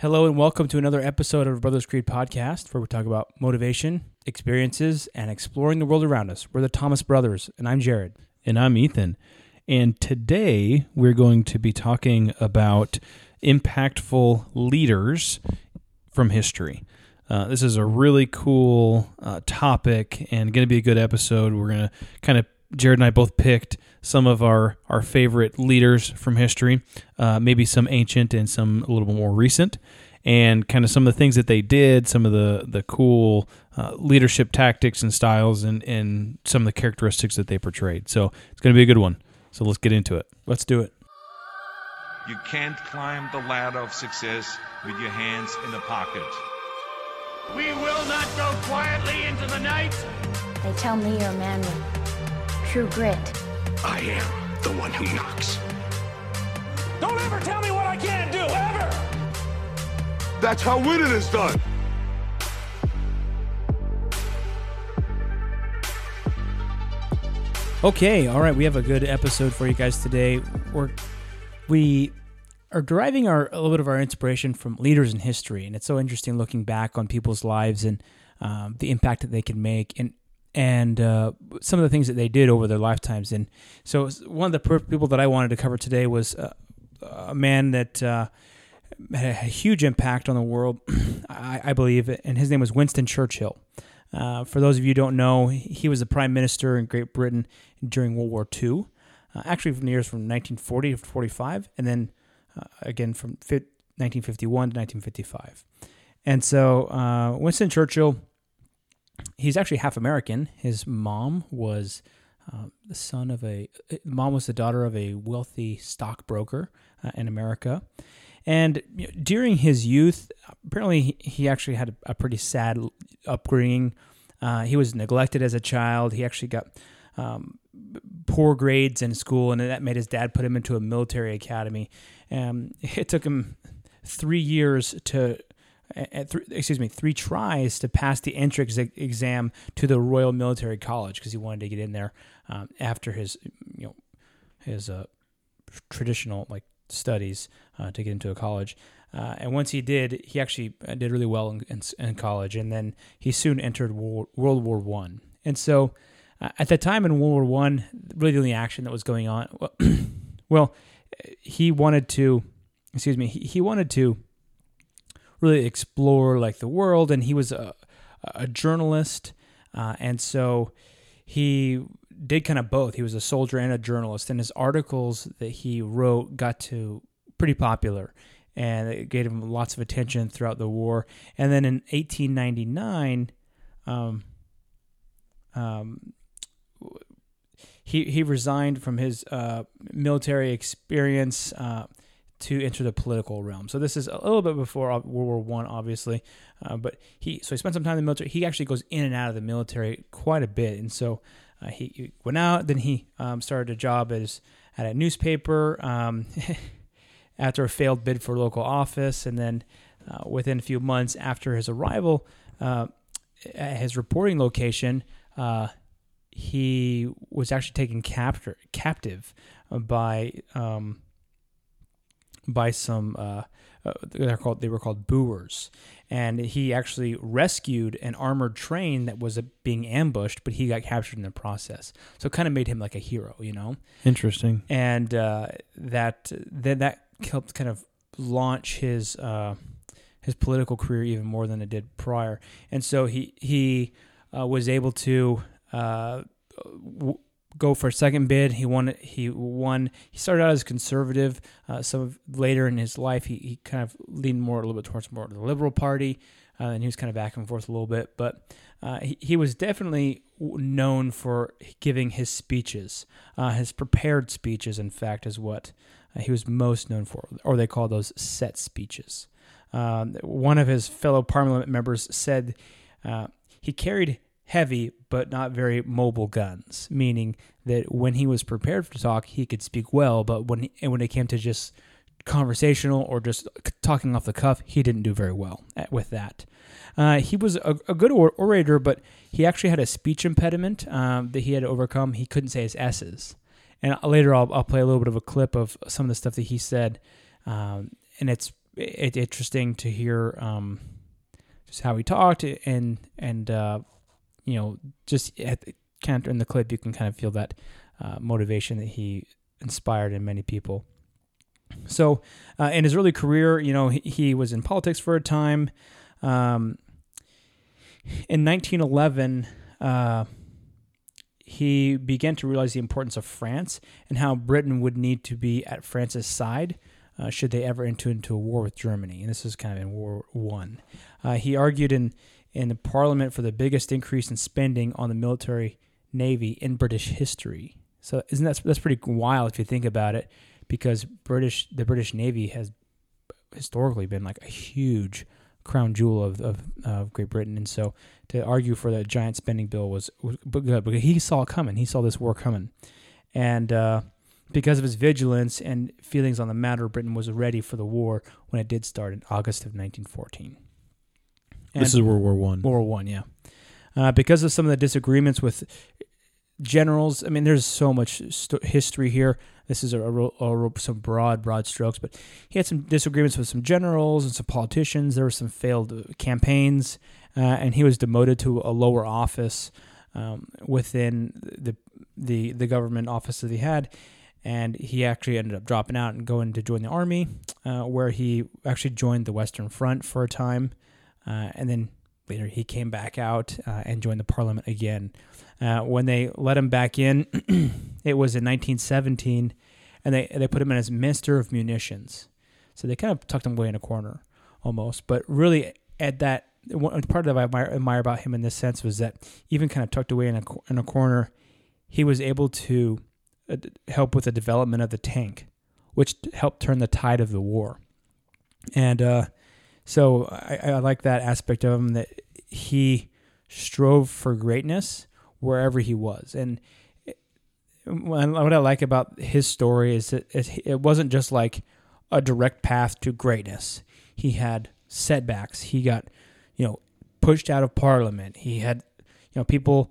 Hello and welcome to another episode of Brothers Creed podcast where we talk about motivation, experiences, and exploring the world around us. We're the Thomas Brothers, and I'm Jared. And I'm Ethan. And today we're going to be talking about impactful leaders from history. Uh, this is a really cool uh, topic and going to be a good episode. We're going to kind of, Jared and I both picked some of our, our favorite leaders from history, uh, maybe some ancient and some a little bit more recent, and kind of some of the things that they did, some of the, the cool uh, leadership tactics and styles, and, and some of the characteristics that they portrayed. So it's going to be a good one. So let's get into it. Let's do it. You can't climb the ladder of success with your hands in a pocket. We will not go quietly into the night. They tell me you're a man with true grit. I am the one who knocks. Don't ever tell me what I can't do, ever! That's how winning is done. Okay, all right, we have a good episode for you guys today. We're, we are deriving our a little bit of our inspiration from leaders in history, and it's so interesting looking back on people's lives and um, the impact that they can make, and and uh, some of the things that they did over their lifetimes. And so, one of the people that I wanted to cover today was uh, a man that uh, had a huge impact on the world, I, I believe, and his name was Winston Churchill. Uh, for those of you who don't know, he was the prime minister in Great Britain during World War II, uh, actually from the years from 1940 to 45, and then uh, again from 1951 to 1955. And so Winston Churchill, he's actually half American. His mom was uh, the son of a, mom was the daughter of a wealthy stockbroker uh, in America. And during his youth, apparently he actually had a, pretty sad upbringing. Uh, he was neglected as a child. He actually got um, poor grades in school, and that made his dad put him into a military academy. Um, it took him three years to, excuse me, three tries to pass the entrance exam to the Royal Military College because he wanted to get in there um, after his, you know, his uh, traditional like studies uh, to get into a college. Uh, and once he did, he actually uh, did really well in, in, in college. And then he soon entered World, World War One. And so, uh, at the time in World War One, really the only action that was going on, well, well, he wanted to, excuse me, he, he wanted to really explore like the world, and he was a, a journalist, uh, and so he did kind of both. He was a soldier and a journalist, and his articles that he wrote got to pretty popular, and it gave him lots of attention throughout the war. And then in 1899, um, um, he he resigned from his uh, military experience uh, to enter the political realm. So this is a little bit before World War One, obviously, uh, but he so he spent some time in the military. He actually goes in and out of the military quite a bit, and so uh, he, he, went out. Then he um, started a job as at a newspaper um, after a failed bid for local office, and then uh, within a few months after his arrival uh, at his reporting location, uh, he was actually taken captor, captive by um, by some uh, uh, they're called they were called Boers, and he actually rescued an armored train that was being ambushed, but he got captured in the process. So it kind of made him like a hero, you know. Interesting. And uh, that then that helped kind of launch his uh, his political career even more than it did prior. And so he he uh, was able to. Uh, w- go for a second bid. He won. He won. He started out as conservative. Uh, later in his life, he, he kind of leaned more a little bit towards more the Liberal Party, uh, and he was kind of back and forth a little bit. But uh, he, he was definitely known for giving his speeches. Uh, his prepared speeches, in fact, is what uh, he was most known for, or they call those set speeches. Um, one of his fellow Parliament members said uh, he carried heavy but not very mobile guns, meaning that when he was prepared to talk, he could speak well, but when he, when it came to just conversational or just talking off the cuff, he didn't do very well at, with that. Uh, he was a, a good or- orator, but he actually had a speech impediment um, that he had to overcome. He couldn't say his S's. And later, I'll, I'll play a little bit of a clip of some of the stuff that he said, um, and it's it, interesting to hear um, just how he talked and and uh, you know just at, kind of in the clip you can kind of feel that uh, motivation that he inspired in many people. So, uh, in his early career, you know, he, he was in politics for a time. Um, in 1911, uh, he began to realize the importance of France and how Britain would need to be at France's side uh, should they ever enter into a war with Germany. And this is kind of in War One. Uh, he argued in in the Parliament for the biggest increase in spending on the military navy in British history. So isn't that that's pretty wild if you think about it? Because British the British Navy has historically been like a huge crown jewel of, of, of Great Britain, and so to argue for that giant spending bill was, was good because he saw it coming. He saw this war coming, and uh, because of his vigilance and feelings on the matter, Britain was ready for the war when it did start in August of 1914. And this is World War One. World War One, yeah. Uh, because of some of the disagreements with generals. I mean, there's so much st- history here. This is a, a, a, some broad, broad strokes, but he had some disagreements with some generals and some politicians. There were some failed uh, campaigns, uh, and he was demoted to a lower office um, within the the the government office that he had. And he actually ended up dropping out and going to join the army, uh, where he actually joined the Western Front for a time, uh, and then later he came back out uh, and joined the Parliament again. Uh, when they let him back in, it was in 1917, and they they put him in as Minister of Munitions. So they kind of tucked him away in a corner, almost. But really, at that one part that I admire, admire about him in this sense was that even kind of tucked away in a in a corner, he was able to uh, help with the development of the tank, which helped turn the tide of the war. And uh, so I, I like that aspect of him that he strove for greatness wherever he was. And what I like about his story is that it wasn't just like a direct path to greatness. He had setbacks. He got, you know, pushed out of parliament. He had, you know, people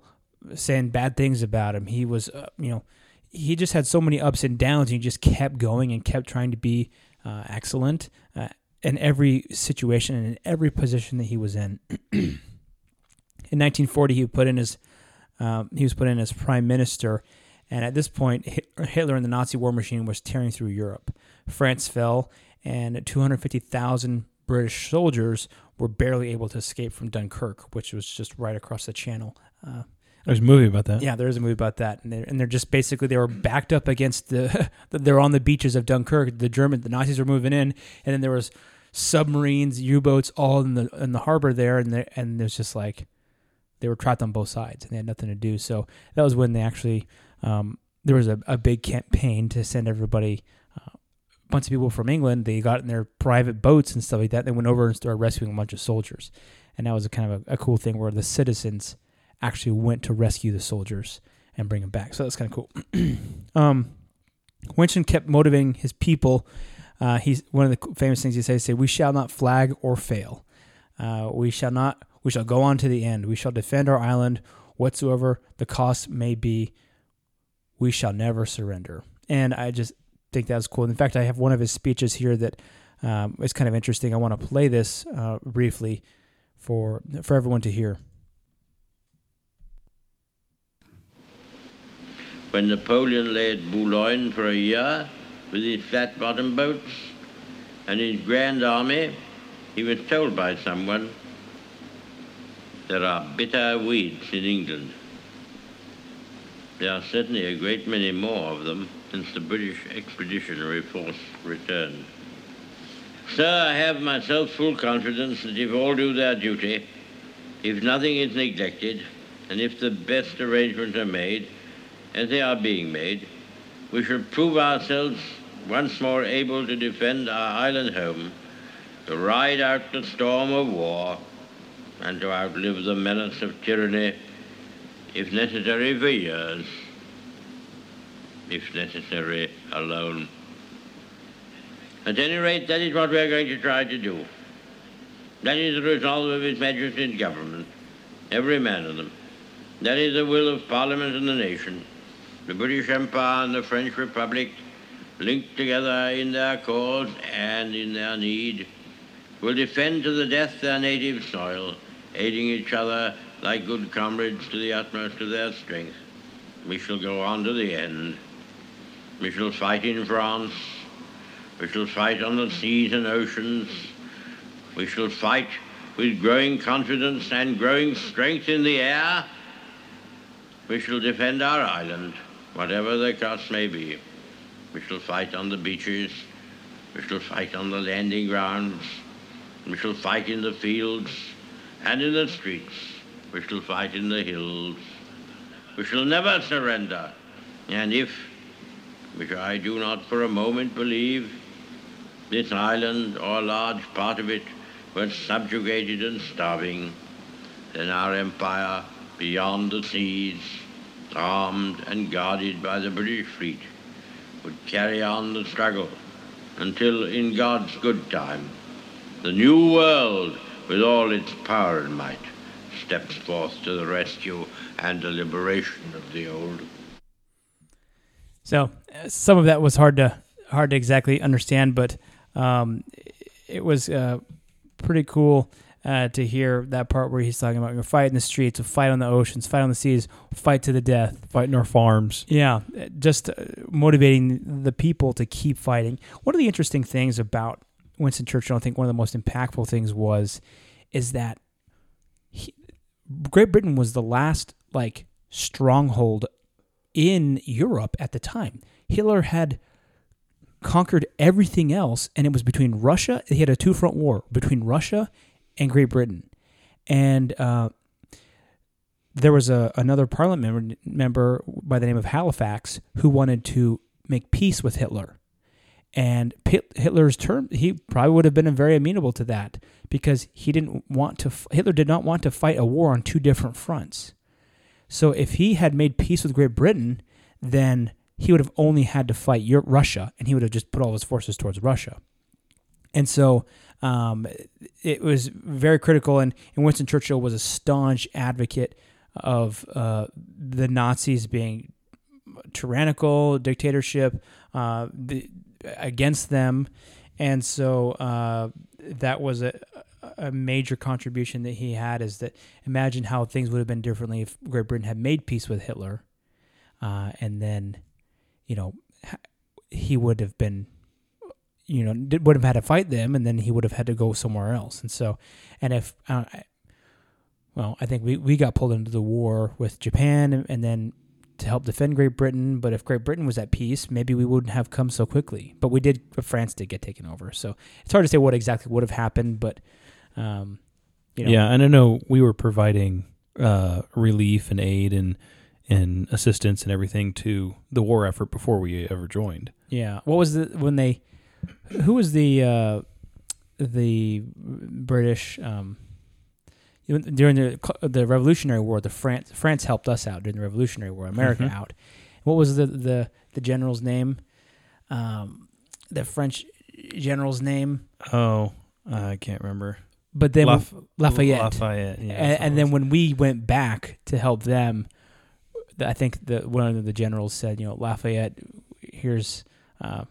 saying bad things about him. He was, uh, you know, he just had so many ups and downs. And he just kept going and kept trying to be uh, excellent uh, in every situation and in every position that he was in. in 1940, he put in his um, he was put in as prime minister, and at this point, Hitler and the Nazi war machine was tearing through Europe. France fell, and 250,000 British soldiers were barely able to escape from Dunkirk, which was just right across the channel. Uh, there's a movie about that. Yeah, there is a movie about that, and they're, and they're just basically they were backed up against the. they're on the beaches of Dunkirk. The German, the Nazis were moving in, and then there was submarines, U-boats, all in the in the harbor there, and there, and there's just like they were trapped on both sides and they had nothing to do. So that was when they actually um, there was a, a big campaign to send everybody. Uh, a bunch of people from England, they got in their private boats and stuff like that. They went over and started rescuing a bunch of soldiers, and that was a kind of a, a cool thing where the citizens actually went to rescue the soldiers and bring them back. So that's kind of cool. um, Winston kept motivating his people. Uh, he's one of the famous things he says: "Say we shall not flag or fail. Uh, we shall not we shall go on to the end. We shall defend our island, whatsoever the cost may be. We shall never surrender. And I just think that's cool. In fact, I have one of his speeches here that um, is kind of interesting. I want to play this uh, briefly for for everyone to hear. When Napoleon lay at Boulogne for a year with his flat-bottom boats and his grand army, he was told by someone there are bitter weeds in England. There are certainly a great many more of them since the British Expeditionary Force returned. Sir, I have myself full confidence that if all do their duty, if nothing is neglected, and if the best arrangements are made, as they are being made, we shall prove ourselves once more able to defend our island home, to ride out the storm of war, and to outlive the menace of tyranny, if necessary for years, if necessary alone. At any rate, that is what we are going to try to do. That is the resolve of His Majesty's government, every man of them. That is the will of Parliament and the nation, the British Empire and the French Republic, linked together in their cause and in their need will defend to the death their native soil, aiding each other like good comrades to the utmost of their strength. We shall go on to the end. We shall fight in France. We shall fight on the seas and oceans. We shall fight with growing confidence and growing strength in the air. We shall defend our island, whatever the cost may be. We shall fight on the beaches. We shall fight on the landing grounds. We shall fight in the fields and in the streets. We shall fight in the hills. We shall never surrender. And if, which I do not for a moment believe, this island or a large part of it were subjugated and starving, then our empire beyond the seas, armed and guarded by the British fleet, would carry on the struggle until, in God's good time, the new world, with all its power and might, steps forth to the rescue and the liberation of the old. So uh, some of that was hard to hard to exactly understand, but um, it was uh, pretty cool uh, to hear that part where he's talking about you fight in the streets, fight on the oceans, fight on the seas, fight to the death. Fighting our farms. Yeah, just uh, motivating the people to keep fighting. One of the interesting things about Winston Churchill, I think one of the most impactful things was, is that he, Great Britain was the last like stronghold in Europe at the time. Hitler had conquered everything else, and it was between Russia. He had a two front war between Russia and Great Britain, and uh, there was a another Parliament member, member by the name of Halifax who wanted to make peace with Hitler. And Hitler's term, he probably would have been very amenable to that because he didn't want to. Hitler did not want to fight a war on two different fronts. So if he had made peace with Great Britain, then he would have only had to fight Russia, and he would have just put all his forces towards Russia. And so um, it was very critical, and, and Winston Churchill was a staunch advocate of uh, the Nazis being tyrannical, dictatorship uh, the, against them, and so uh, that was a, a major contribution that he had. Is that imagine how things would have been differently if Great Britain had made peace with Hitler, uh, and then you know, he would have been, you know, would have had to fight them, and then he would have had to go somewhere else. And so, and if, uh, well, I think we, we got pulled into the war with Japan, and, and then to help defend Great Britain. But if Great Britain was at peace, maybe we wouldn't have come so quickly. But we did. France did get taken over, so it's hard to say what exactly would have happened. But um, you know, yeah, and I know we were providing uh, relief and aid and and assistance and everything to the war effort before we ever joined. Yeah. What was the when they? Who was the uh, the British um, during the the Revolutionary War? The France France helped us out during the Revolutionary War. America mm-hmm. out. What was the the the general's name? Um, the French general's name. Oh, I can't remember. But then Laf- Lafayette. Lafayette. Yeah, and, and then when we went back to help them, I think the one of the generals said, you know, Lafayette, here's uh,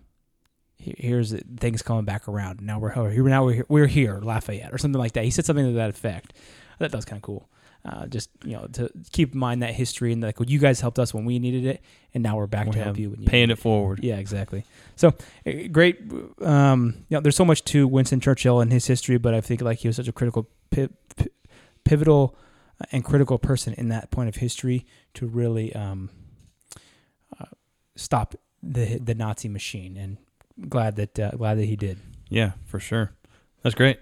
here's things coming back around. Now we're here. Now we're here, we're here, Lafayette, or something like that. He said something to that effect. That was kind of cool. Uh, just you know to keep in mind that history and like well, you guys helped us when we needed it, and now we're back we to help you when you paying it forward. Yeah, exactly. So eh, great. Um, you know, there's so much to Winston Churchill and his history, but I think like he was such a critical, pivotal and critical person in that point of history to really um, uh, stop the the Nazi machine. And glad that uh, glad that he did. Yeah, for sure. That's great.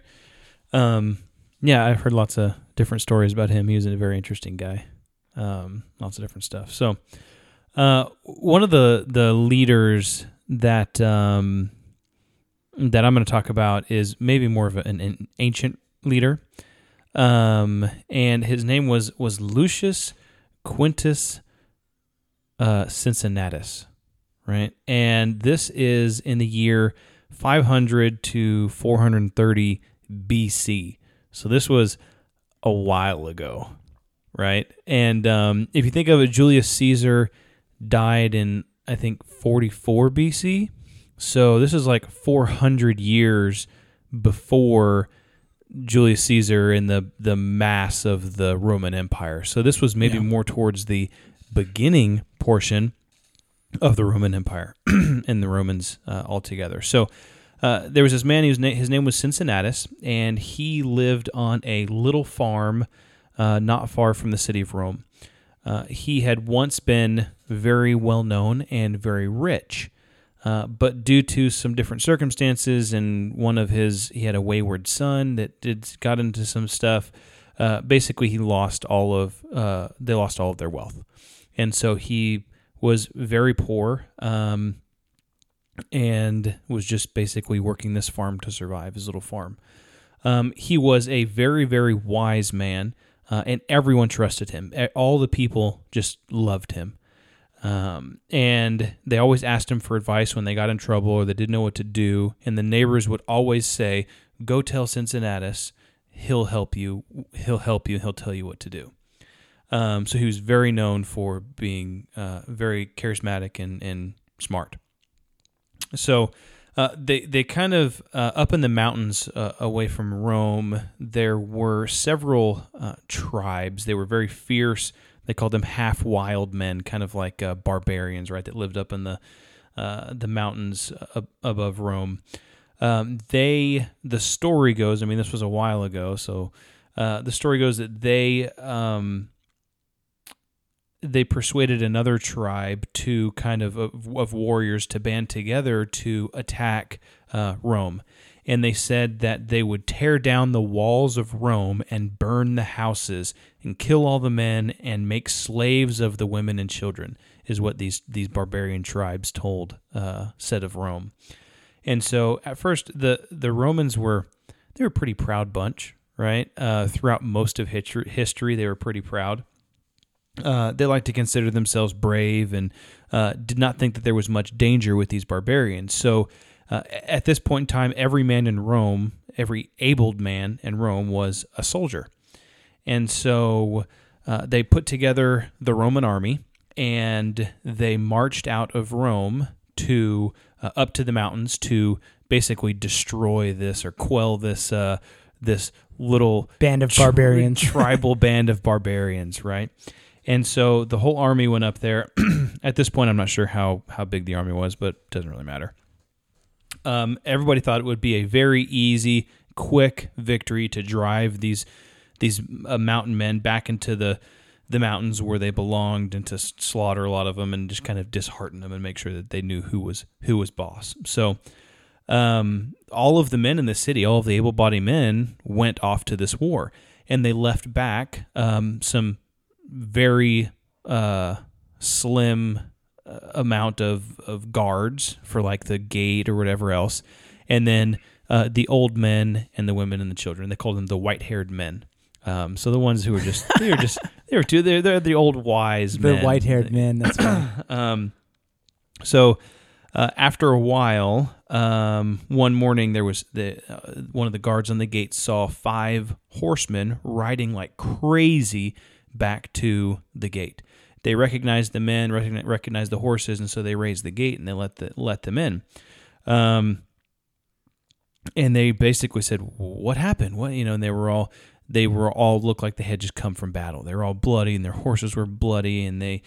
Um, yeah, I've heard lots of different stories about him. He was a very interesting guy. Um, lots of different stuff. So, uh, one of the the leaders that um, that I'm going to talk about is maybe more of an, an ancient leader. Um, and his name was was Lucius Quintus uh, Cincinnatus, right? And this is in the year 500 to 430 BC. So this was a while ago, right? And um, if you think of it, Julius Caesar died in I think 44 BC. So this is like 400 years before Julius Caesar and the the mass of the Roman Empire. So this was maybe Yeah. more towards the beginning portion of the Roman Empire and the Romans uh, altogether. So uh, there was this man. Whose na- his name was Cincinnatus, and he lived on a little farm uh, not far from the city of Rome. Uh, he had once been very well known and very rich. Uh, but due to some different circumstances, and one of his, he had a wayward son that did got into some stuff. Uh, basically, he lost all of they lost all of their wealth, and so he was very poor, um, and was just basically working this farm to survive his little farm. Um, he was a very very wise man, uh, and everyone trusted him. All the people just loved him. Um, and they always asked him for advice when they got in trouble or they didn't know what to do. And the neighbors would always say, "Go tell Cincinnatus, he'll help you. He'll help you. He'll tell you what to do." Um, so he was very known for being uh, very charismatic and, and smart. So uh, they they kind of uh, up in the mountains uh, away from Rome. There were several uh, tribes. They were very fierce. They called them half wild men, kind of like uh, barbarians, right? That lived up in the the mountains ab- above Rome. Um, they the story goes. I mean, this was a while ago, so the story goes that they um, they persuaded another tribe to kind of of, of warriors to band together to attack uh, Rome, and they said that they would tear down the walls of Rome and burn the houses and kill all the men and make slaves of the women and children. Is what these these barbarian tribes told uh, said of Rome. And so at first the the Romans were they were a pretty proud bunch, right? Uh, throughout most of history, history, they were pretty proud. Uh, they like to consider themselves brave and uh, did not think that there was much danger with these barbarians. So uh, at this point in time, every man in Rome, every abled man in Rome was a soldier. And so uh, they put together the Roman army and they marched out of Rome to uh, up to the mountains to basically destroy this or quell this uh, this little Band of tri- barbarians. tribal band of barbarians, right? And so the whole army went up there. At this point, I'm not sure how how big the army was, but it doesn't really matter. Um, everybody thought it would be a very easy, quick victory to drive these these uh, mountain men back into the the mountains where they belonged and to slaughter a lot of them and just kind of dishearten them and make sure that they knew who was who was boss. So um, all of the men in the city, all of the able-bodied men, went off to this war, and they left back um, some very uh, slim uh, amount of, of guards for like the gate or whatever else, and then uh, the old men and the women and the children. They called them the white-haired men. Um, so the ones who were just they were just they were too they're, they're the old wise The men. white haired men. That's fine. Um, so uh, after a while, um, one morning there was the uh, one of the guards on the gate saw five horsemen riding like crazy back to the gate. They recognized the men, recognized the horses, and so they raised the gate and they let the let them in. Um, and they basically said, "What happened? What you know?" And they were all they were all looked like they had just come from battle. They were all bloody, and their horses were bloody, and they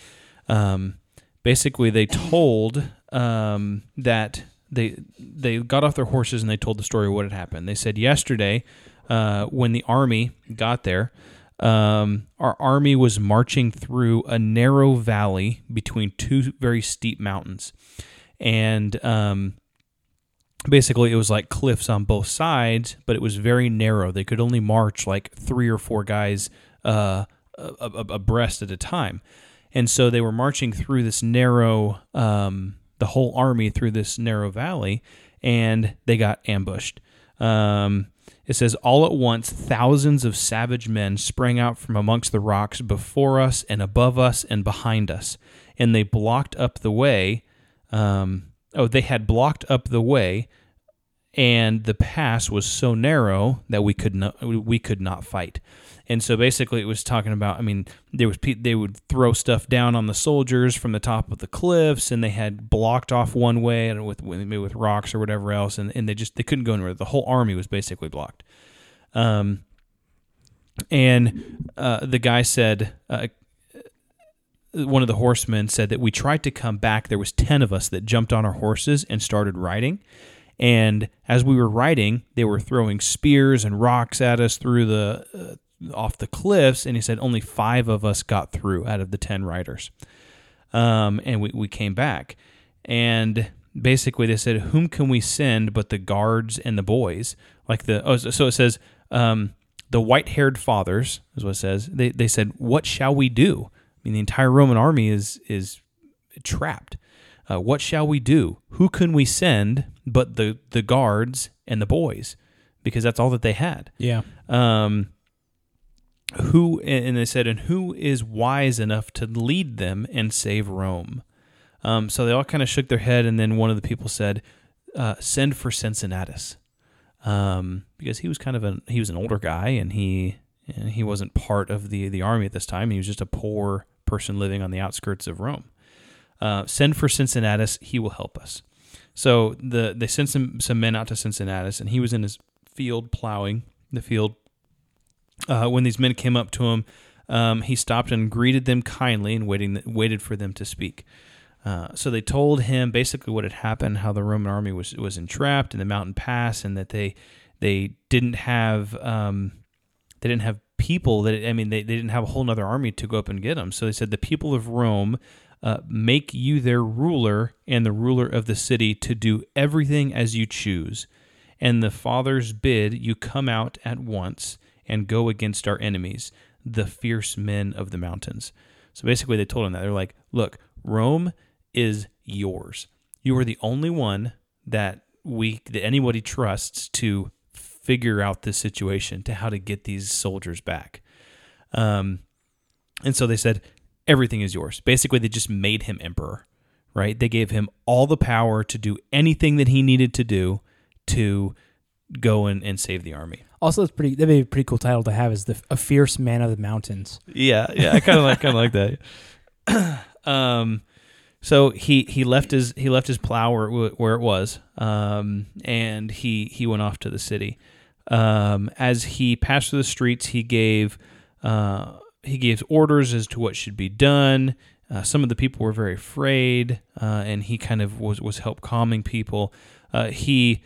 um, basically they told um, that they they got off their horses and they told the story of what had happened. They said yesterday uh, when the army got there. Um, our army was marching through a narrow valley between two very steep mountains, and um, basically it was like cliffs on both sides, but it was very narrow. They could only march like three or four guys uh, abreast at a time, and so they were marching through this narrow, um, the whole army through this narrow valley, and they got ambushed. Um, it says, All at once, thousands of savage men sprang out from amongst the rocks before us and above us and behind us, and they blocked up the way. Um, oh, they had blocked up the way and the pass was so narrow that we could not we could not fight. And so basically, it was talking about. I mean, there was pe- they would throw stuff down on the soldiers from the top of the cliffs, and they had blocked off one way and with maybe with rocks or whatever else, and, and they just they couldn't go anywhere. The whole army was basically blocked. Um, and uh, the guy said, uh, one of the horsemen said that we tried to come back. There was ten of us that jumped on our horses and started riding. And as we were riding, they were throwing spears and rocks at us through the uh, off the cliffs. And he said only five of us got through out of the ten riders. Um, and we, we came back. And basically, they said, "Whom can we send but the guards and the boys?" Like the oh, so it says um, the white-haired fathers is what it says. They they said, "What shall we do?" I mean, the entire Roman army is is trapped. Uh, what shall we do? Who can we send but the the guards and the boys? Because that's all that they had. Yeah. Um, who and they said, and who is wise enough to lead them and save Rome? Um, so they all kind of shook their head, and then one of the people said, uh, "Send for Cincinnatus," um, because he was kind of an he was an older guy, and he and he wasn't part of the the army at this time. He was just a poor person living on the outskirts of Rome. Uh, send for Cincinnatus; he will help us. So the they sent some some men out to Cincinnatus, and he was in his field plowing the field. Uh, when these men came up to him, um, he stopped and greeted them kindly and waiting waited for them to speak. Uh, so they told him basically what had happened, how the Roman army was was entrapped in the mountain pass, and that they they didn't have um, they didn't have people that I mean they, they didn't have a whole nother army to go up and get them. So they said the people of Rome uh, make you their ruler and the ruler of the city to do everything as you choose. And the fathers bid you come out at once and go against our enemies, the fierce men of the mountains. So basically, they told him that they're like, look, Rome is yours. You are the only one that we that anybody trusts to figure out this situation to how to get these soldiers back. Um, and so they said, everything is yours. Basically, they just made him emperor, right? They gave him all the power to do anything that he needed to do to go and, and save the army. Also, it's pretty. That'd be a pretty cool title to have. Is the a fierce man of the mountains? Yeah, yeah, I kind of like kind of like that. um, so he he left his he left his plow where, where it was, um, and he he went off to the city. Um, as he passed through the streets, he gave uh, he gave orders as to what should be done. Uh, some of the people were very afraid, uh, and he kind of was was help calming people. Uh, he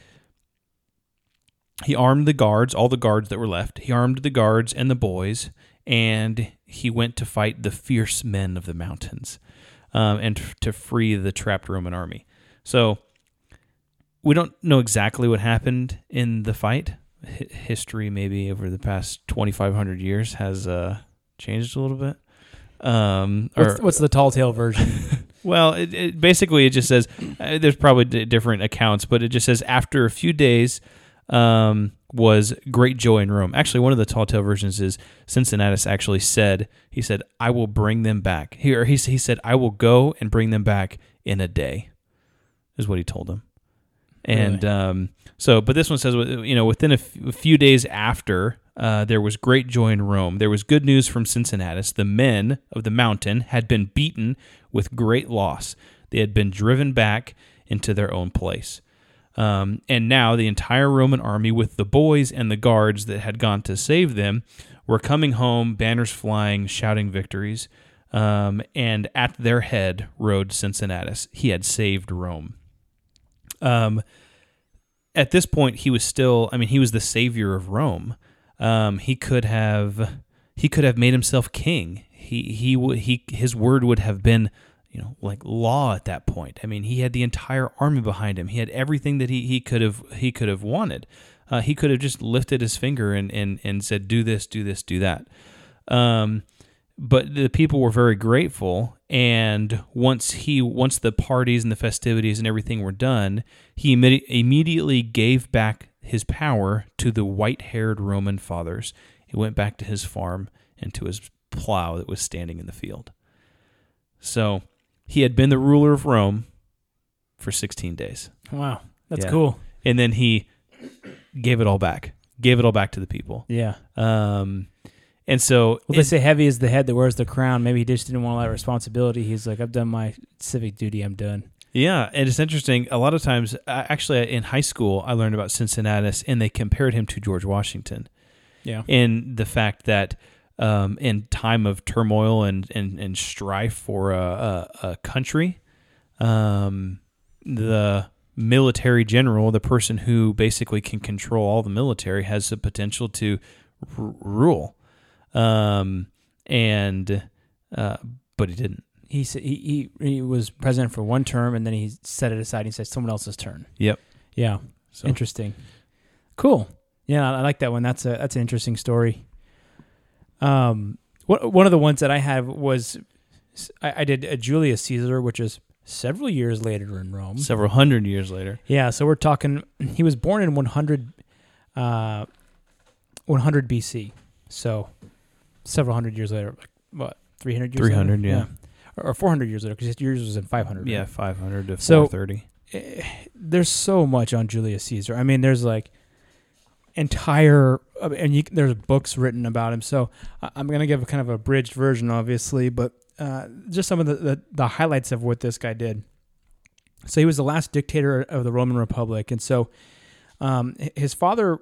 he armed the guards, all the guards that were left. He armed the guards and the boys, and he went to fight the fierce men of the mountains, um, and to free the trapped Roman army. So we don't know exactly what happened in the fight. H- history, maybe over the past twenty five hundred years, has uh, changed a little bit. Um, What's, what's the tall tale version? well, it, it basically it just says uh, there's probably d- different accounts, but it just says after a few days um, was great joy in Rome. Actually, one of the tall tale versions is Cincinnatus actually said he said I will bring them back. Here he he said I will go and bring them back in a day. Is what he told them. And um, so, but this one says, you know, within a, f- a few days after, uh, there was great joy in Rome. There was good news from Cincinnatus. The men of the mountain had been beaten with great loss. They had been driven back into their own place. Um, and now the entire Roman army, with the boys and the guards that had gone to save them, were coming home, banners flying, shouting victories. Um, and at their head rode Cincinnatus. He had saved Rome. Um, at this point, he was still. I mean, he was the savior of Rome. Um, he could have he could have made himself king. He he he his word would have been you know like law at that point. I mean, he had the entire army behind him. He had everything that he, he could have he could have wanted. Uh, he could have just lifted his finger and, and and said, "Do this, do this, do that." Um, but the people were very grateful and once he once the parties and the festivities and everything were done he imme- immediately gave back his power to the white-haired roman fathers he went back to his farm and to his plow that was standing in the field so he had been the ruler of rome for 16 days wow, that's Yeah. cool. and then he gave it all back, gave it all back to the people. Yeah. Um, and so Well, they it- say heavy is the head that wears the crown. Maybe he just didn't want all that responsibility. He's like, I've done my civic duty. I'm done. Yeah, and it's interesting. A lot of times, actually, in high school, I learned about Cincinnatus, and they compared him to George Washington, Yeah. in the fact that um, in time of turmoil and and, and strife for a, a, a country, um, the military general, the person who basically can control all the military, has the potential to r- rule, um, and uh, but he didn't. He, sa- he he he was president for one term, and then he set it aside. And he said someone else's turn. Yep. Yeah. So Interesting. Cool. Yeah, I I like that one. That's a that's an interesting story. Um, one one of the ones that I have was I, I did a Julius Caesar, which is several years later in Rome. several hundred years later. Yeah, so we're talking. He was born in 100, uh, 100 BC. So several hundred years later, like what, 300 years 300, later? yeah. Or, or 400 years later, because yours was in 500. Yeah, right? 500 to So- 430. Eh, There's so much on Julius Caesar. I mean, there's like entire, and you, there's books written about him. So I'm going to give a kind of a abridged version, obviously, but uh, just some of the, the, the highlights of what this guy did. So he was the last dictator of the Roman Republic, and so um, his father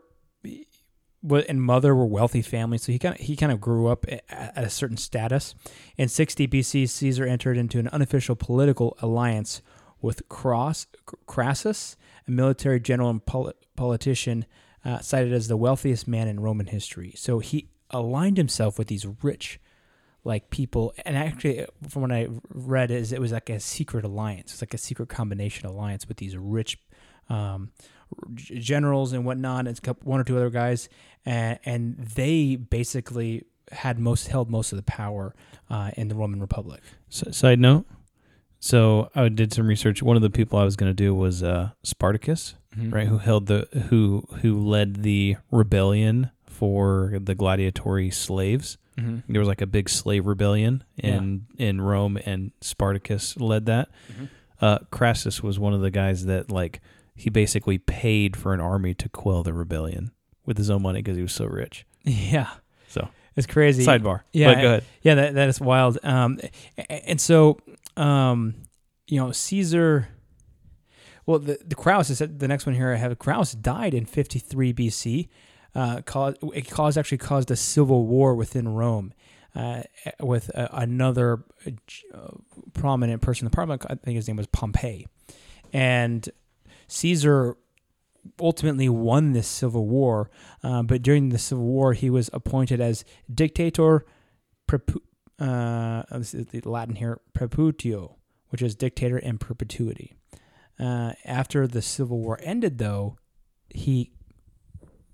and mother were wealthy families, so he kind of he kind of grew up at a certain status. In 60 BC, Caesar entered into an unofficial political alliance with Cross, Crassus, a military general and poli- politician uh, cited as the wealthiest man in Roman history. So he aligned himself with these rich, like people. And actually, from what I read, is it was like a secret alliance. It's like a secret combination alliance with these rich um, generals and whatnot. And one or two other guys, and, and they basically had most held most of the power uh, in the Roman Republic. S- side note. So I did some research. One of the people I was going to do was uh, Spartacus, right? Who held the who who led the rebellion for the gladiatory slaves. Mm-hmm. There was like a big slave rebellion in in Rome, and Spartacus led that. Uh, Crassus was one of the guys that like he basically paid for an army to quell the rebellion with his own money because he was so rich. Yeah, So it's crazy. sidebar. Yeah, but go ahead. Yeah, that that is wild. Um, and so, um, you know, Caesar. Well, the the Crowus is the next one here. I have Kraus died in 53 BC. Uh, it caused actually caused a civil war within Rome, uh, with another uh, prominent person in the parliament. I think his name was Pompey, and Caesar ultimately won this civil war. Uh, but during the civil war, he was appointed as dictator perpu- uh, this is the Latin here, perpetutio, which is dictator in perpetuity. Uh, after the Civil War ended, though, he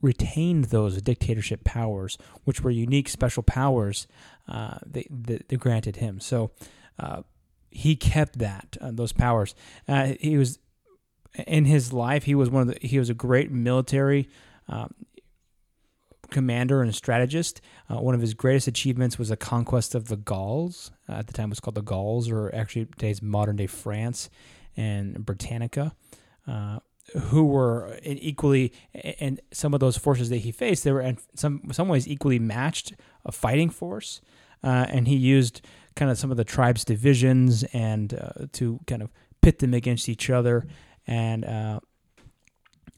retained those dictatorship powers, which were unique special powers uh, that, that, that granted him. So uh, he kept that uh, those powers. Uh, he was in his life. He was one of the. He was a great military. Um, commander and strategist. Uh, one of his greatest achievements was the conquest of the Gauls. Uh, at the time, it was called the Gauls, or actually today's modern day France and Britannica, uh, who were equally, and some of those forces that he faced, they were in some some ways equally matched a fighting force. Uh, and he used kind of some of the tribes' divisions and uh, to kind of pit them against each other, and uh,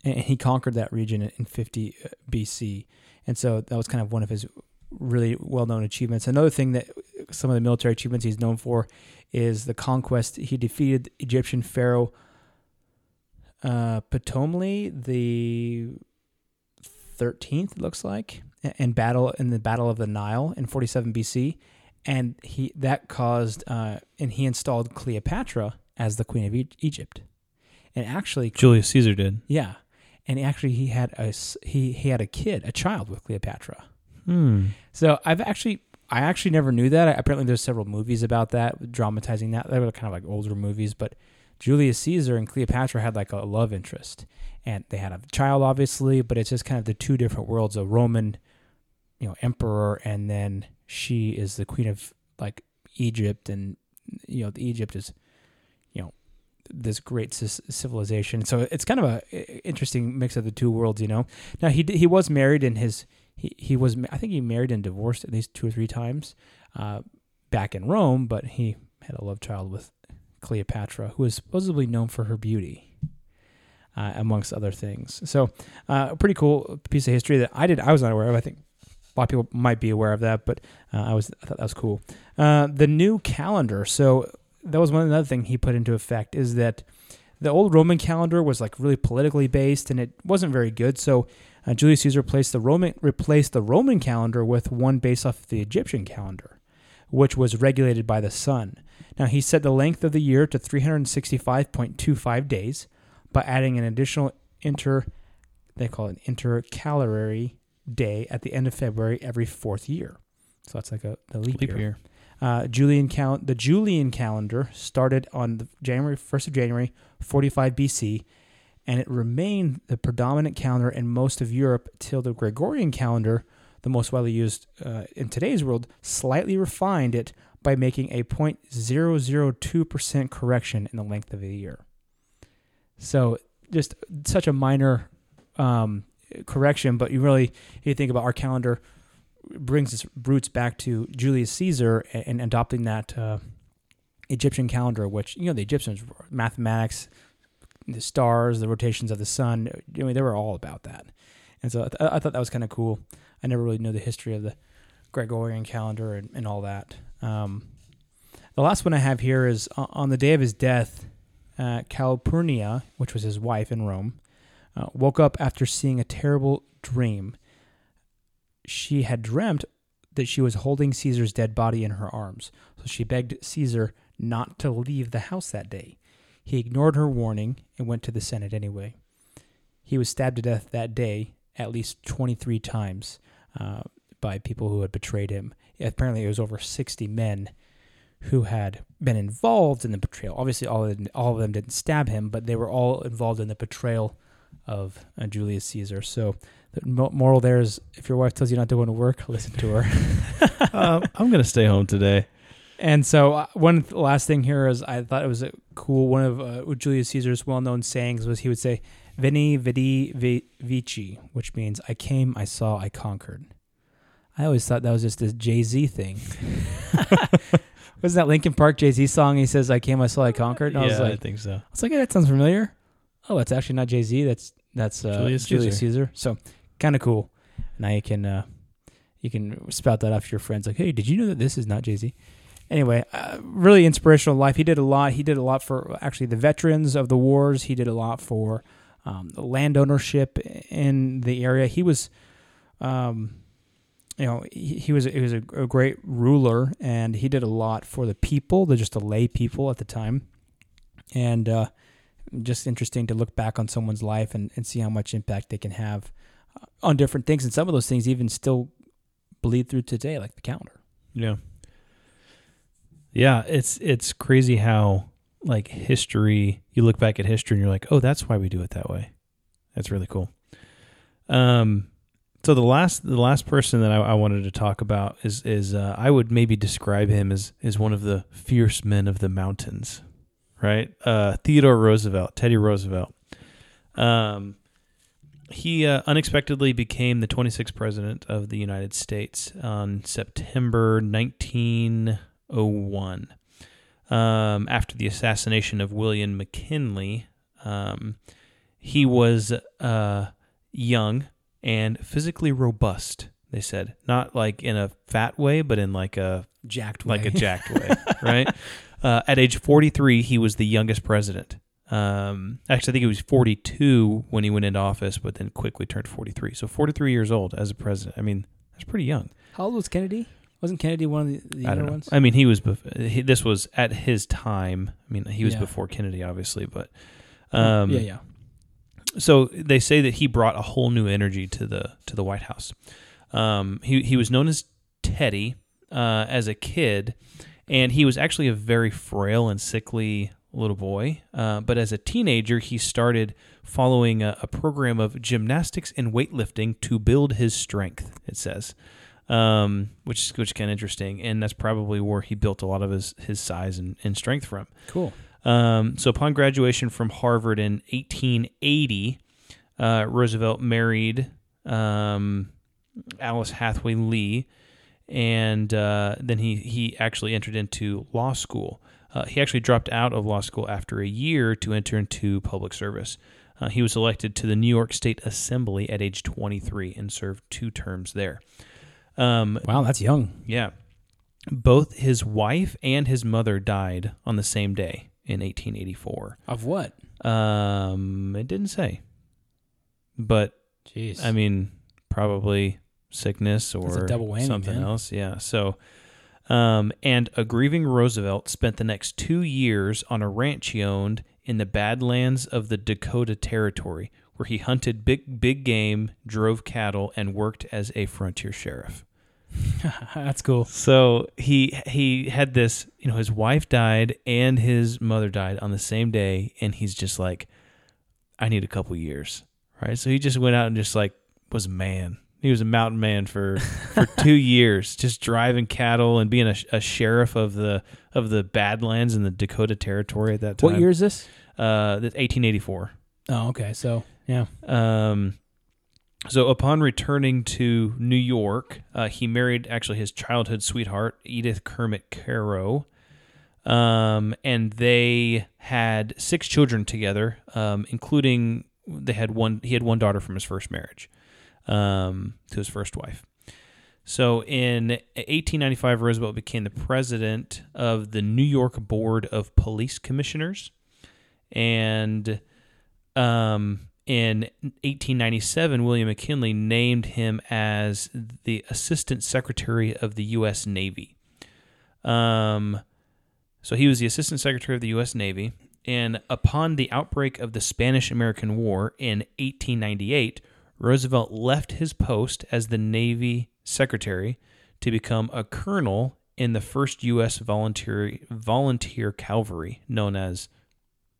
and he conquered that region in 50 BC. And so that was kind of one of his really well known achievements. Another thing that some of the military achievements he's known for is the conquest. He defeated Egyptian pharaoh uh, Ptolemy the 13th, it looks like, in battle in the Battle of the Nile in 47 BC. And he that caused, uh, and he installed Cleopatra as the queen of e- Egypt. And actually, Julius Caesar did. yeah, and actually he had a he he had a kid, a child with Cleopatra. Hmm. So I've actually I actually never knew that. Apparently, there's several movies about that, dramatizing that. They were kind of like older movies, but Julius Caesar and Cleopatra had like a love interest, and they had a child, obviously. But it's just kind of the two different worlds: a Roman, you know, emperor, and then she is the queen of like Egypt, and you know, the Egypt is, you know, this great civilization. So it's kind of a interesting mix of the two worlds, you know. Now he he was married and his he he was I think he married and divorced at least two or three times uh, back in Rome, but he had a love child with Cleopatra, who was supposedly known for her beauty. Uh, amongst other things, so uh, a pretty cool piece of history that I did I was not aware of. I think a lot of people might be aware of that, but uh, I was I thought that was cool. Uh, the new calendar. So that was one another thing he put into effect is that the old Roman calendar was like really politically based and it wasn't very good. So uh, Julius Caesar replaced the Roman replaced the Roman calendar with one based off the Egyptian calendar, which was regulated by the sun. Now he set the length of the year to 365.25 days by adding an additional inter they call it intercalary day at the end of February every fourth year. So that's like a the leap, Leap year. year. Uh, Julian cal- the Julian calendar started on the January 1st of January 45 BC, and it remained the predominant calendar in most of Europe till the Gregorian calendar, the most widely used uh, in today's world, slightly refined it by making a 0.002% correction in the length of the year. So just such a minor um, correction, but you really, if you think about our calendar, brings its roots back to Julius Caesar and, and adopting that uh, Egyptian calendar, which you know the Egyptians mathematics, the stars, the rotations of the sun. I mean, they were all about that, and so I, th- I thought that was kind of cool. I never really knew the history of the Gregorian calendar and, and all that. Um, the last one I have here is o- on the day of his death, uh, Calpurnia, which was his wife in Rome, uh, woke up after seeing a terrible dream she had dreamt that she was holding Caesar's dead body in her arms, so she begged Caesar not to leave the house that day. He ignored her warning and went to the Senate anyway. He was stabbed to death that day at least 23 times uh, by people who had betrayed him. Apparently, it was over 60 men who had been involved in the betrayal. Obviously, all of them, all of them didn't stab him, but they were all involved in the betrayal of uh, Julius Caesar. So the mo- moral there is if your wife tells you not to go to work, listen to her. um, I'm gonna stay home today. And so uh, one last thing here is I thought it was a cool one of uh, Julius Caesar's well-known sayings was he would say "Veni, vidi, vi- vici," which means "I came, I saw, I conquered." I always thought that was just a Jay Z thing. Wasn't that Linkin Park Jay Z song? He says, "I came, I saw, I conquered." And I was yeah, I think so. I was like, hey, that sounds familiar. Oh, it's actually not Jay Z. That's that's uh, Julius Julius, Caesar. Caesar. So kind of cool. Now you can uh, you can spout that off to your friends. Like, hey, did you know that this is not Jay Z? Anyway, uh, really inspirational life. He did a lot. He did a lot for actually the veterans of the wars. He did a lot for um, land ownership in the area. He was, um, you know, he, he was he was a, a great ruler, and he did a lot for the people, the just the lay people at the time, and uh, just interesting to look back on someone's life and, and see how much impact they can have uh, on different things, and some of those things even still bleed through today, like the calendar. Yeah. Yeah, it's it's crazy how like history you look back at history and you're like, "Oh, that's why we do it that way." That's really cool. Um so the last the last person that I, I wanted to talk about is is uh, I would maybe describe him as as one of the fierce men of the mountains, right? Uh, Theodore Roosevelt, Teddy Roosevelt. Um, he uh, unexpectedly became the 26th president of the United States on September 1901. Um, after the assassination of William McKinley, um, he was uh, young and physically robust. They said not like in a fat way, but in like a Jacked like a way. jacked way, right? Uh, at age 43, he was the youngest president. Um, actually, I think he was 42 when he went into office, but then quickly turned 43. So 43 years old as a president. I mean, that's pretty young. How old was Kennedy? Wasn't Kennedy one of the, the know. ones? I mean, he was. Bef- he, this was at his time. I mean, he was Yeah. before Kennedy, obviously, but um, yeah, yeah. so they say that he brought a whole new energy to the to the White House. Um, he he was known as Teddy uh, as a kid, and he was actually a very frail and sickly little boy. Uh, but as a teenager, he started following a, a program of gymnastics and weightlifting to build his strength. It says, um, which which is kind of interesting, and that's probably where he built a lot of his his size and, and strength from. Cool. Um, so upon graduation from Harvard in 1880, uh, Roosevelt married um, Alice Hathaway Lee, and uh, then he he actually entered into law school. Uh, he actually dropped out of law school after a year to enter into public service. Uh, he was elected to the New York State Assembly at age 23 and served two terms there. Um, Wow, that's young. yeah. Both his wife and his mother died on the same day in 1884. Of what? Um, it didn't say, but Jeez. I mean, probably sickness or whammy, something man. else. Yeah. So, um, and a grieving Roosevelt spent the next two years on a ranch he owned in the Badlands of the Dakota Territory, where he hunted big big game, drove cattle, and worked as a frontier sheriff. that's cool. So he he had this, you know, his wife died and his mother died on the same day, and he's just like, I need a couple years, right? So he just went out and just like was a man. He was a mountain man for for two years, just driving cattle and being a, a sheriff of the of the Badlands in the Dakota Territory at that time. What year is this? Uh, that's 1884. Oh, okay. So yeah. Um, so upon returning to New York, uh, he married actually his childhood sweetheart, Edith Kermit Carow. Um, and they had six children together, um, including they had one. He had one daughter from his first marriage, um, to his first wife. So in 1895, Roosevelt became the president of the New York Board of Police Commissioners, and um, in 1897, William McKinley named him as the Assistant Secretary of the U.S. Navy. Um, so he was the Assistant Secretary of the U.S. Navy. And upon the outbreak of the Spanish American War in 1898, Roosevelt left his post as the Navy Secretary to become a colonel in the first U.S. volunteer volunteer cavalry, known as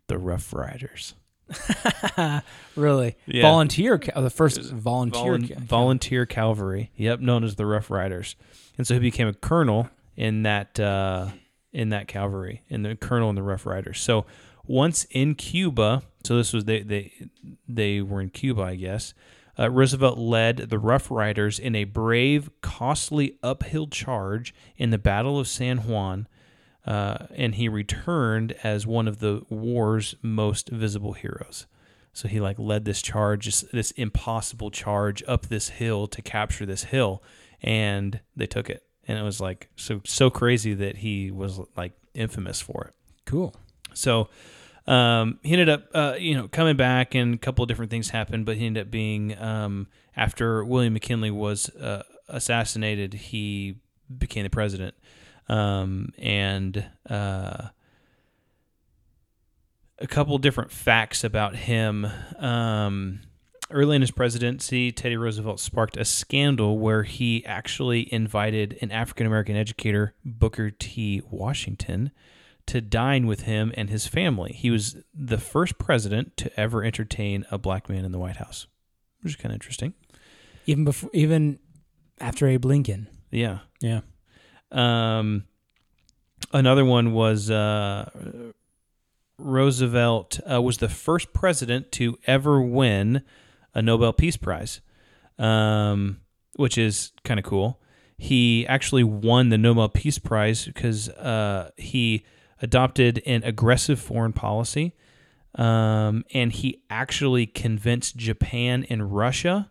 the Rough Riders. Really? Yeah. Volunteer. Oh, the first volunteer. Volun- ca- volunteer cavalry. Yep, known as the Rough Riders. And so he became a colonel in that uh, in that cavalry, in the colonel in the Rough Riders. So once in Cuba, so this was they they they were in Cuba, I guess. Uh, Roosevelt led the Rough Riders in a brave, costly uphill charge in the Battle of San Juan, uh, and he returned as one of the war's most visible heroes. So he like led this charge, just this impossible charge up this hill to capture this hill, and they took it. And it was like so so crazy that he was like infamous for it. Cool. So um, he ended up, uh, you know, coming back, and a couple of different things happened. But he ended up being um, after William McKinley was uh, assassinated, he became the president, um, and uh, a couple different facts about him. Um, early in his presidency, Teddy Roosevelt sparked a scandal where he actually invited an African American educator, Booker T. Washington, to dine with him and his family. He was the first president to ever entertain a black man in the White House, which is kind of interesting. Even before, even after Abe Lincoln. Yeah. Yeah. Um, another one was uh, Roosevelt uh, was the first president to ever win a Nobel Peace Prize, um, which is kind of cool. He actually won the Nobel Peace Prize because uh, he adopted an aggressive foreign policy, um, and he actually convinced Japan and Russia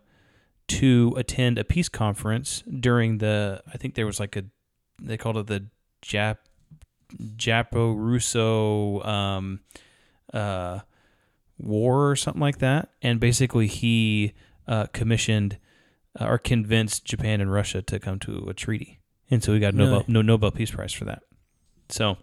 to attend a peace conference during the I think there was like a they called it the Jap Japo Russo um, uh, war or something like that, and basically he uh, commissioned uh, or convinced Japan and Russia to come to a treaty, and so he got a Nobel Really? no Nobel Peace Prize for that. So,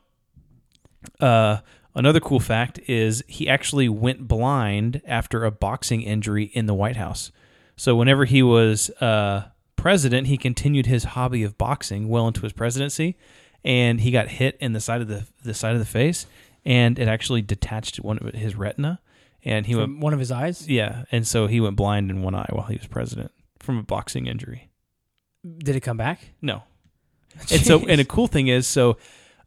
uh, another cool fact is he actually went blind after a boxing injury in the White House. So whenever he was uh, president, he continued his hobby of boxing well into his presidency, and he got hit in the side of the the side of the face, and it actually detached one of his retina, and he went one of his eyes. yeah, and so he went blind in one eye while he was president from a boxing injury. Did it come back? No, and so and a cool thing is so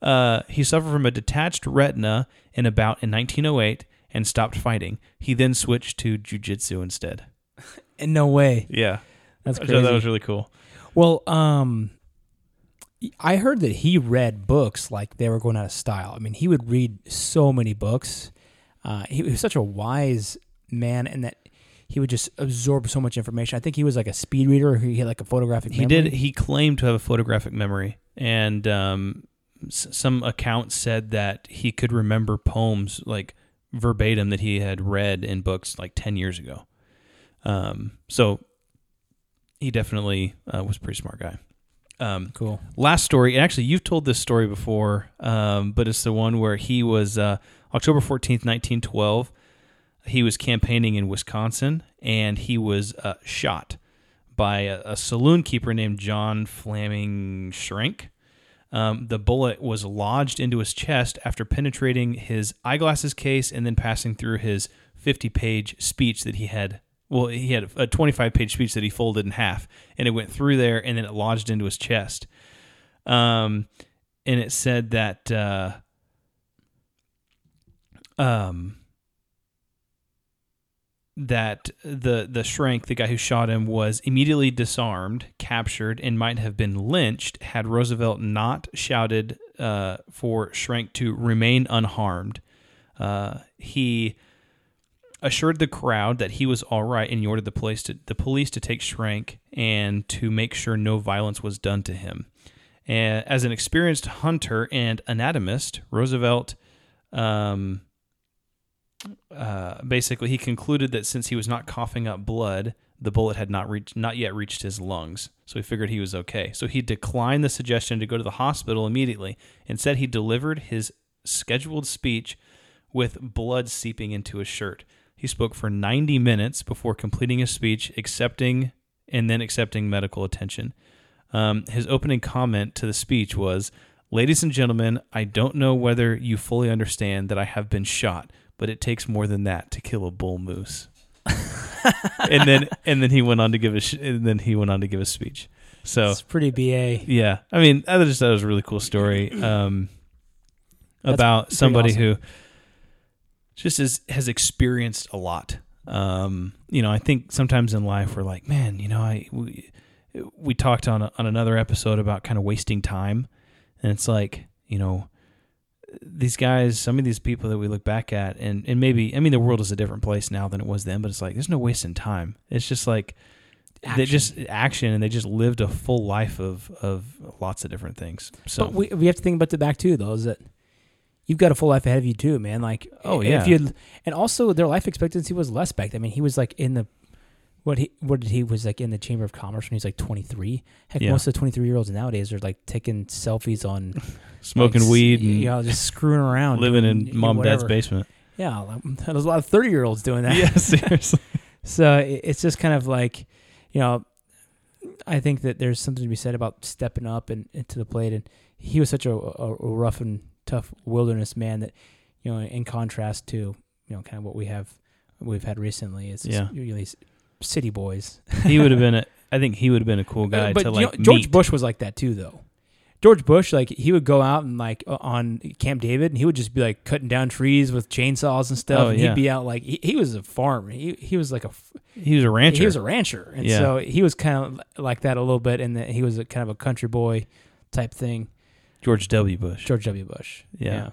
Uh, he suffered from a detached retina in about in 1908 and stopped fighting. He then switched to jujitsu instead. In no way. Yeah, That's crazy. that was really cool. Well, um, I heard that he read books like they were going out of style. I mean, he would read so many books. Uh, he was such a wise man, and that he would just absorb so much information. I think he was like a speed reader. He had like a photographic. He memory. did. He claimed to have a photographic memory, and um, s- some accounts said that he could remember poems like verbatim that he had read in books like ten years ago. Um, so he definitely uh, was a pretty smart guy. Um, cool. last story. Actually, you've told this story before, um, but it's the one where he was uh, October fourteenth, nineteen twelve. He was campaigning in Wisconsin, and he was uh, shot by a, a saloon keeper named John Flammang Schrank. Um, the bullet was lodged into his chest after penetrating his eyeglasses case and then passing through his 50 page speech that he had. Well, he had a 25 page speech that he folded in half, and it went through there and then it lodged into his chest. Um, and it said that, uh, um, that the the Schrank, the guy who shot him, was immediately disarmed, captured, and might have been lynched had Roosevelt not shouted uh, for Schrank to remain unharmed. Uh, he assured the crowd that he was all right, and he ordered the police to the police to take Schrank and to make sure no violence was done to him. And as an experienced hunter and anatomist, Roosevelt. Um, uh, basically he concluded that since he was not coughing up blood, the bullet had not reached not yet reached his lungs. So he figured he was okay. So he declined the suggestion to go to the hospital immediately. Instead, he delivered his scheduled speech with blood seeping into his shirt. He spoke for 90 minutes before completing his speech, accepting and then accepting medical attention. Um, his opening comment to the speech was, "Ladies and gentlemen, I don't know whether you fully understand that I have been shot, but it takes more than that to kill a bull moose." and then and then he went on to give a sh- and then he went on to give a speech. So It's pretty ba. yeah, I mean, I just thought it was a really cool story um, about somebody awesome. who just is, has experienced a lot. Um, you know, I think sometimes in life we're like, man, you know, I we, we talked on a, on another episode about kind of wasting time, and it's like, you know, these guys, some of these people that we look back at, and and maybe, I mean, the world is a different place now than it was then, but it's like there's no wasting time. It's just like they just action, and they just lived a full life of of lots of different things. So But we we have to think about the back too, though. Is that you've got a full life ahead of you too, man? Like, Oh, yeah. if you and also their life expectancy was less back. then. I mean, he was like in the what he what did he was like in the Chamber of Commerce when he was like twenty three. Heck, Yeah. most of the twenty three year olds nowadays are like taking selfies on smoking like, weed and you know, just screwing around, living doing, in mom and dad's basement. Yeah, like, there's a lot of thirty year olds doing that. Yeah, seriously. So it- it's just kind of like, you know, I think that there's something to be said about stepping up and, and to the plate. And he was such a, a, a rough and tough wilderness man that, you know, in contrast to, you know, kind of what we have, we've had recently is Yeah. really these city boys. he would have been a. I think he would have been a cool guy but to like know, George meet. Bush was like that too, though. George Bush, like he would go out and like uh, on Camp David, and he would just be like cutting down trees with chainsaws and stuff. Oh, and yeah. he'd be out like he, he was a farmer. He he was like a He was a rancher. he was a rancher, and Yeah. so he was kind of like that a little bit, and that he was a kind of a country boy type thing. George W. Bush. George W. Bush. Yeah.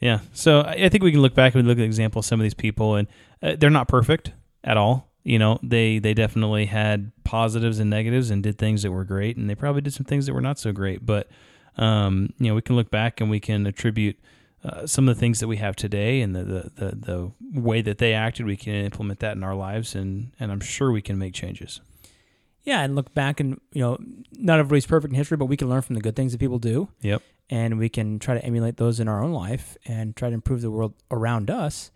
Yeah. So I I think we can look back and look at examples of some of these people, and uh, they're not perfect at all. You know, they they definitely had positives and negatives, and did things that were great, and they probably did some things that were not so great. But um, you know, we can look back and we can attribute uh, some of the things that we have today, and the, the the the way that they acted. We can implement that in our lives, and and I'm sure we can make changes. Yeah, and look back and you know, not everybody's perfect in history, but we can learn from the good things that people do. Yep. and we can try to emulate those in our own life and try to improve the world around us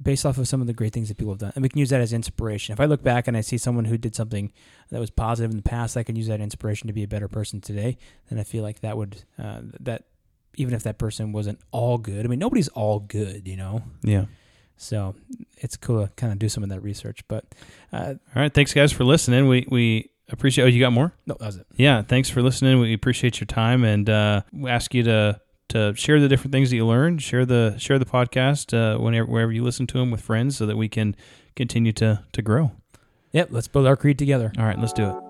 based off of some of the great things that people have done. And we can use that as inspiration. If I look back and I see someone who did something that was positive in the past, I can use that inspiration to be a better person today. Then I feel like that would uh, that even if that person wasn't all good. I mean, nobody's all good, you know. Yeah. So it's cool to kind of do some of that research. But uh, All right, thanks guys for listening. We we appreciate. Oh, you got more? No, that was it. Yeah, thanks for listening. We appreciate your time, and uh, we ask you to to share the different things that you learned. Share the share the podcast uh, whenever wherever you listen to them with friends, so that we can continue to to grow. Yep, let's build our creed together. All right, let's do it.